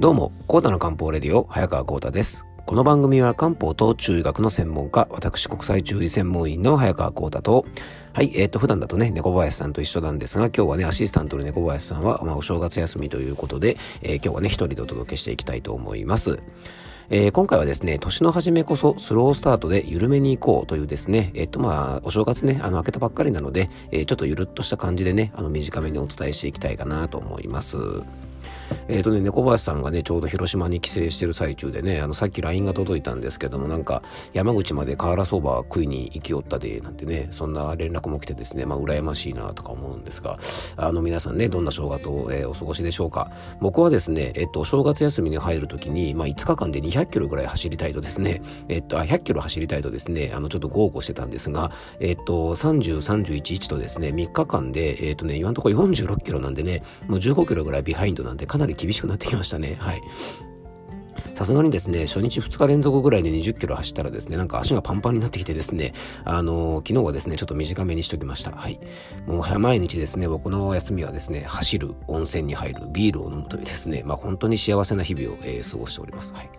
どうも、コータの漢方レディオ、早川コータです。この番組は漢方と中医学の専門家、私国際中医専門員の早川コータと、はい、えっ、ー、と、普段だとね、猫林さんと一緒なんですが、今日はね、アシスタントの猫林さんは、まあ、お正月休みということで、えー、今日はね、一人でお届けしていきたいと思います。えー、今回はですね、年の初めこそスロースタートで緩めに行こうというですね、えっ、とまあ、お正月ね、あの、明けたばっかりなので、えー、ちょっとゆるっとした感じでね、あの、短めにお伝えしていきたいかなと思います。えっ、ー、とね、猫林さんがね、ちょうど広島に帰省してる最中でね、あの、さっき LINE が届いたんですけども、なんか、山口まで瓦そば食いに行きよったで、なんてね、そんな連絡も来てですね、まあ、羨ましいなとか思うんですが、あの、皆さんね、どんな正月を、えー、お過ごしでしょうか。僕はですね、えっと、正月休みに入るときに、まあ、5日間で200キロぐらい走りたいとですね、えっと、あ、100キロ走りたいとですね、あの、ちょっと豪語してたんですが、えっと、30、31、1とですね、3日間で、えっとね、今のところ46キロなんでね、もう15キロぐらいビハインドなんで、かなり厳しくなってきましたね。はい。さすがにですね、初日2日連続ぐらいで20キロ走ったらですね、なんか足がパンパンになってきてですね、あのー、昨日はですね、ちょっと短めにしときました。はい。もう毎日ですね、僕のお休みはですね、走る、温泉に入る、ビールを飲むというですね、まあ本当に幸せな日々を、えー、過ごしております。はい。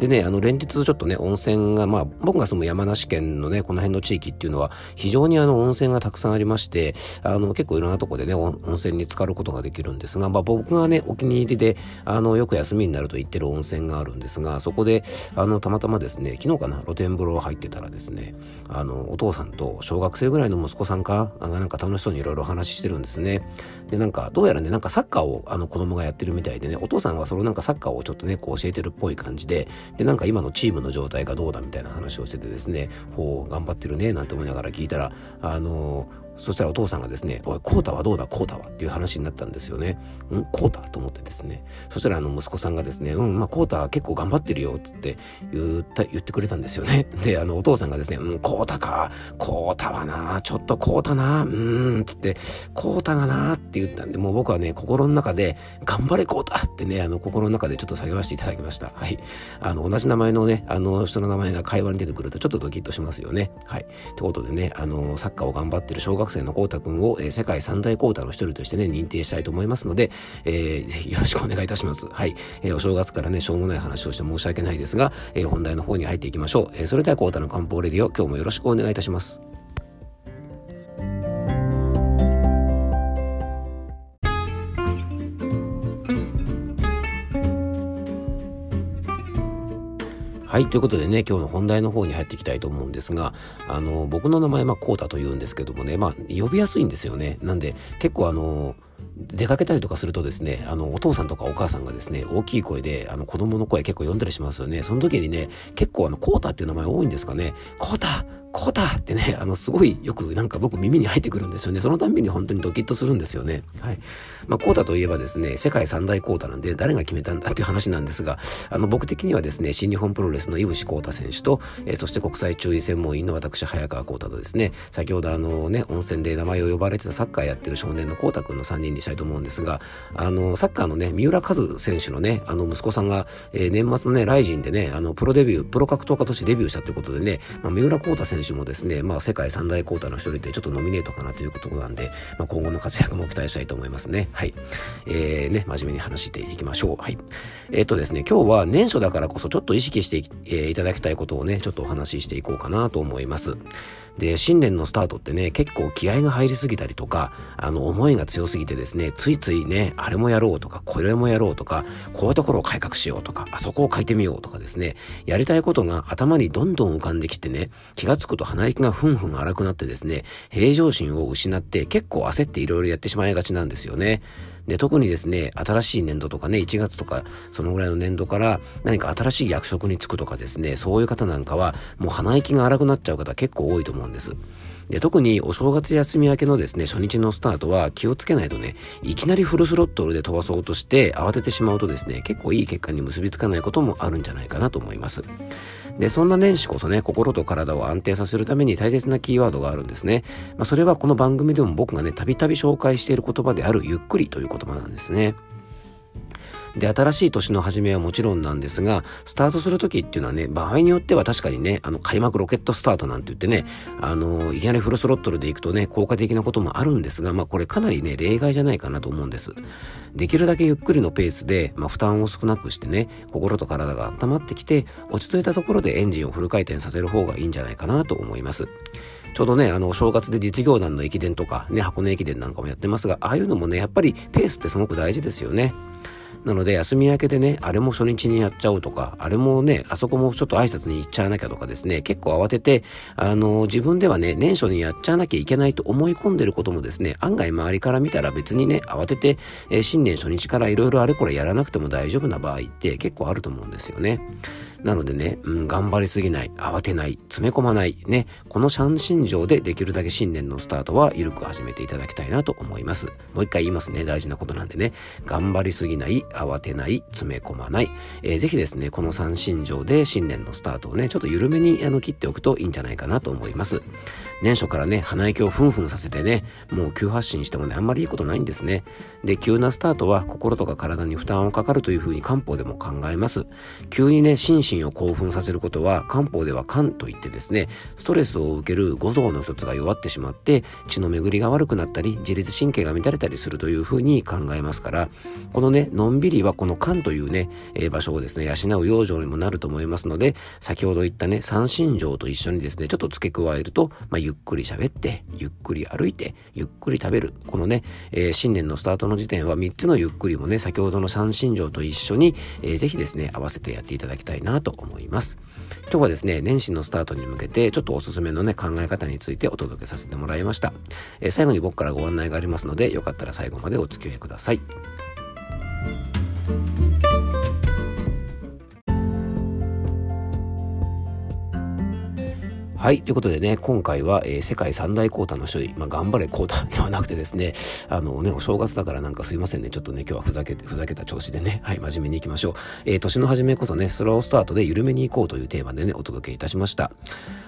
でね、あの、連日ちょっとね、温泉が、まあ、僕が住む山梨県のね、この辺の地域っていうのは、非常にあの、温泉がたくさんありまして、あの、結構いろんなとこでね、温泉に浸かることができるんですが、まあ、僕がね、お気に入りで、あの、よく休みになると行ってる温泉があるんですが、そこで、あの、たまたまですね、昨日かな、露天風呂入ってたらですね、あの、お父さんと小学生ぐらいの息子さんか、がなんか楽しそうにいろいろ話してるんですね。で、なんか、どうやらね、なんかサッカーを、あの、子供がやってるみたいでね、お父さんはそのなんかサッカーをちょっとね、こう教えてるっぽい感じで、で、なんか今のチームの状態がどうだみたいな話をしててですね、ほう、頑張ってるね、なんて思いながら聞いたら、あのそしたらお父さんがですね、おい、コータはどうだ、コータはっていう話になったんですよね。んコータと思ってですね。そしたらあの息子さんがですね、うん、まあコータは結構頑張ってるよ、つって言った、言ってくれたんですよね。で、あのお父さんがですね、うん、コータか、コータはな、ちょっとコータな、うーん、つって、コータがなって言ったんで、もう僕はね、心の中で、頑張れコータってね、あの心の中でちょっと叫ばせていただきました。はい。あの、同じ名前のね、あの人の名前が会話に出てくるとちょっとドキッとしますよね。はい。ってことでね、あの、サッカーを頑張ってる小学学生のコータくんを、えー、世界三大コータの一人としてね、認定したいと思いますので、えー、ぜひよろしくお願いいたします。はい。えー、お正月からね、しょうもない話をして申し訳ないですが、えー、本題の方に入っていきましょう。えー、それではコータの漢方レディオ、今日もよろしくお願いいたします。はい。ということでね、今日の本題の方に入っていきたいと思うんですが、あの、僕の名前、まあ、こうだと言うんですけどもね、まあ、呼びやすいんですよね。なんで、結構あの、出かけたりとかするとですね、あの、お父さんとかお母さんがですね、大きい声で、あの、子供の声結構呼んだりしますよね。その時にね、結構あの、コータっていう名前多いんですかね。コータコータってね、あの、すごいよくなんか僕耳に入ってくるんですよね。そのたんびに本当にドキッとするんですよね。はい。まあ、コータといえばですね、世界三大コータなんで誰が決めたんだっていう話なんですが、あの、僕的にはですね、新日本プロレスの井伏コータ選手と、えー、そして国際注意専門員の私、早川コータとですね、先ほどあのね、温泉で名前を呼ばれてたサッカーやってる少年のコータ君の3人にしたいと思うんですが、あの、サッカーのね、三浦和選手のね、あの、息子さんが、えー、年末のね、ライジンでね、あの、プロデビュー、プロ格闘家としてデビューしたということでね、まあ、三浦コータ選手もですね、まあ、世界三大コータの一人でちょっとノミネートかなということなんで、まあ、今後の活躍も期待したいと思いますね。はい。えー、ね、真面目に話していきましょう。はい。えっ、ー、とですね、今日は年初だからこそちょっと意識してい,、えー、いただきたいことをね、ちょっとお話ししていこうかなと思います。で、新年のスタートってね、結構気合が入りすぎたりとか、あの、思いが強すぎてですね、ついついね、あれもやろうとか、これもやろうとか、こういうところを改革しようとか、あそこを変えてみようとかですね、やりたいことが頭にどんどん浮かんできてね、気がつくと鼻息がふんふん荒くなってですね、平常心を失って結構焦っていろいろやってしまいがちなんですよね。で、特にですね、新しい年度とかね、1月とか、そのぐらいの年度から何か新しい役職に就くとかですね、そういう方なんかは、もう鼻息が荒くなっちゃう方結構多いと思うんです。で、特にお正月休み明けのですね、初日のスタートは気をつけないとね、いきなりフルスロットルで飛ばそうとして慌ててしまうとですね、結構いい結果に結びつかないこともあるんじゃないかなと思います。で、そんな年始こそね、心と体を安定させるために大切なキーワードがあるんですね。まあ、それはこの番組でも僕がね、たびたび紹介している言葉であるゆっくりという言葉なんですね。で、新しい年の初めはもちろんなんですが、スタートする時っていうのはね、場合によっては確かにね、あの、開幕ロケットスタートなんて言ってね、あの、いきなりフルスロットルで行くとね、効果的なこともあるんですが、まあこれかなりね、例外じゃないかなと思うんです。できるだけゆっくりのペースで、まあ負担を少なくしてね、心と体が温まってきて、落ち着いたところでエンジンをフル回転させる方がいいんじゃないかなと思います。ちょうどね、あの、お正月で実業団の駅伝とか、ね、箱根駅伝なんかもやってますが、ああいうのもね、やっぱりペースってすごく大事ですよね。なので、休み明けでね、あれも初日にやっちゃおうとか、あれもね、あそこもちょっと挨拶に行っちゃわなきゃとかですね、結構慌てて、あの、自分ではね、年初にやっちゃわなきゃいけないと思い込んでることもですね、案外周りから見たら別にね、慌てて、えー、新年初日からいろいろあれこれやらなくても大丈夫な場合って結構あると思うんですよね。なのでね、うん、頑張りすぎない、慌てない、詰め込まない、ね、この三心情でできるだけ新年のスタートは緩く始めていただきたいなと思います。もう一回言いますね、大事なことなんでね。頑張りすぎない、慌てない、詰め込まない。えー、ぜひですね、この三心情で新年のスタートをね、ちょっと緩めにあの切っておくといいんじゃないかなと思います。年初からね、鼻息をふんふんさせてね、もう急発進してもね、あんまりいいことないんですね。で、急なスタートは心とか体に負担をかかるというふうに漢方でも考えます。急にね、心身を興奮させることは漢方では肝といってですね、ストレスを受ける五臓の一つが弱ってしまって、血の巡りが悪くなったり、自律神経が乱れたりするというふうに考えますから、このね、のんびりはこの肝というね、えー、場所をですね、養う養生にもなると思いますので、先ほど言ったね、三心情と一緒にですね、ちょっと付け加えると、まあ、ゆっくり喋って、ゆっくり歩いて、ゆっくり食べる。このね、えー、新年のスタートの時点は3つのゆっくりもね、先ほどの三心情と一緒に、えー、ぜひですね、合わせてやっていただきたいなと思います。今日はですね、年始のスタートに向けて、ちょっとおすすめのね、考え方についてお届けさせてもらいました。えー、最後に僕からご案内がありますので、よかったら最後までお付き合いください。はい。ということでね、今回は、えー、世界三大コータの一人、まあ、頑張れコータ ではなくてですね、あのね、お正月だからなんかすいませんね、ちょっとね、今日はふざけて、ふざけた調子でね、はい、真面目に行きましょう。えー、年の初めこそね、スロースタートで緩めに行こうというテーマでね、お届けいたしました。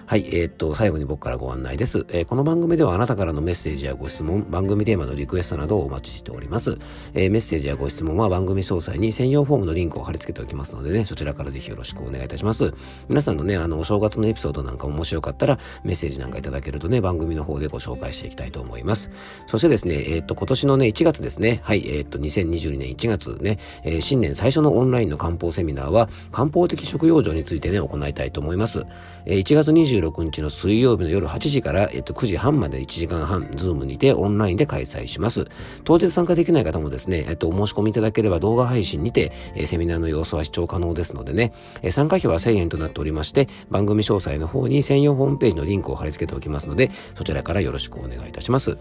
はい、えー、っと、最後に僕からご案内です。えー、この番組ではあなたからのメッセージやご質問、番組テーマのリクエストなどをお待ちしております。えー、メッセージやご質問は番組詳細に専用フォームのリンクを貼り付けておきますのでね、そちらからぜひよろしくお願いいたします。皆さんのね、あの、お正月のエピソードなんかももしよかったら、メッセージなんかいただけるとね、番組の方でご紹介していきたいと思います。そしてですね、えっ、と、今年のね、1月ですね、はい、えっ、と、2022年1月ね、えー、新年最初のオンラインの漢方セミナーは、漢方的食養生についてね、行いたいと思います。えー、1月26日の水曜日の夜8時から、えっ、と、9時半まで1時間半、 Zoom にてオンラインで開催します。当日参加できない方もですね、えっ、と、お申し込みいただければ動画配信にて、えセミナーの様子は視聴可能ですのでね、え参加費は1000円となっておりまして、番組詳細の方に専用ホームページのリンクを貼り付けておきますので、そちらからよろしくお願いいたします。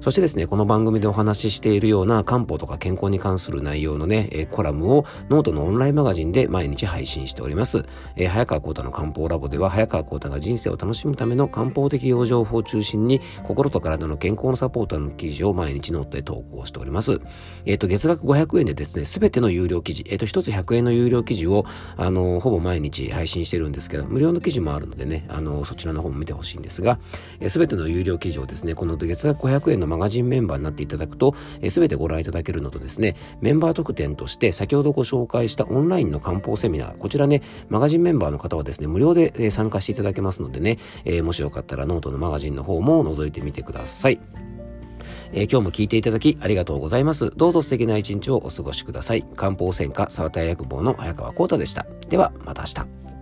そしてですね、この番組でお話ししているような漢方とか健康に関する内容のね、えコラムをノートのオンラインマガジンで毎日配信しております。えー、早川幸太の漢方ラボでは、早川幸太が人生を楽しむための漢方的養生法を中心に、心と体の健康のサポーターの記事を毎日ノートで投稿しております。えっ、ー、と、月額500円でですね、すべての有料記事、えっ、ー、と、一つ100円の有料記事を、あの、ほぼ毎日配信してるんですけど、無料の記事もあるのでね、あの、そちらの方も見てほしいんですが、す、べ、ての有料記事をですね、この月額500円のマガジンメンバーになっていただくと、す、べ、てご覧いただけるのとですね、メンバー特典として先ほどご紹介したオンラインの漢方セミナー、こちらね、マガジンメンバーの方はですね、無料で、え参加していただけますのでね、えー、もしよかったらノートのマガジンの方も覗いてみてください。えー、今日も聞いていただきありがとうございます。どうぞ素敵な一日をお過ごしください。漢方専科沢田薬房の早川幸太でした。では、また明日。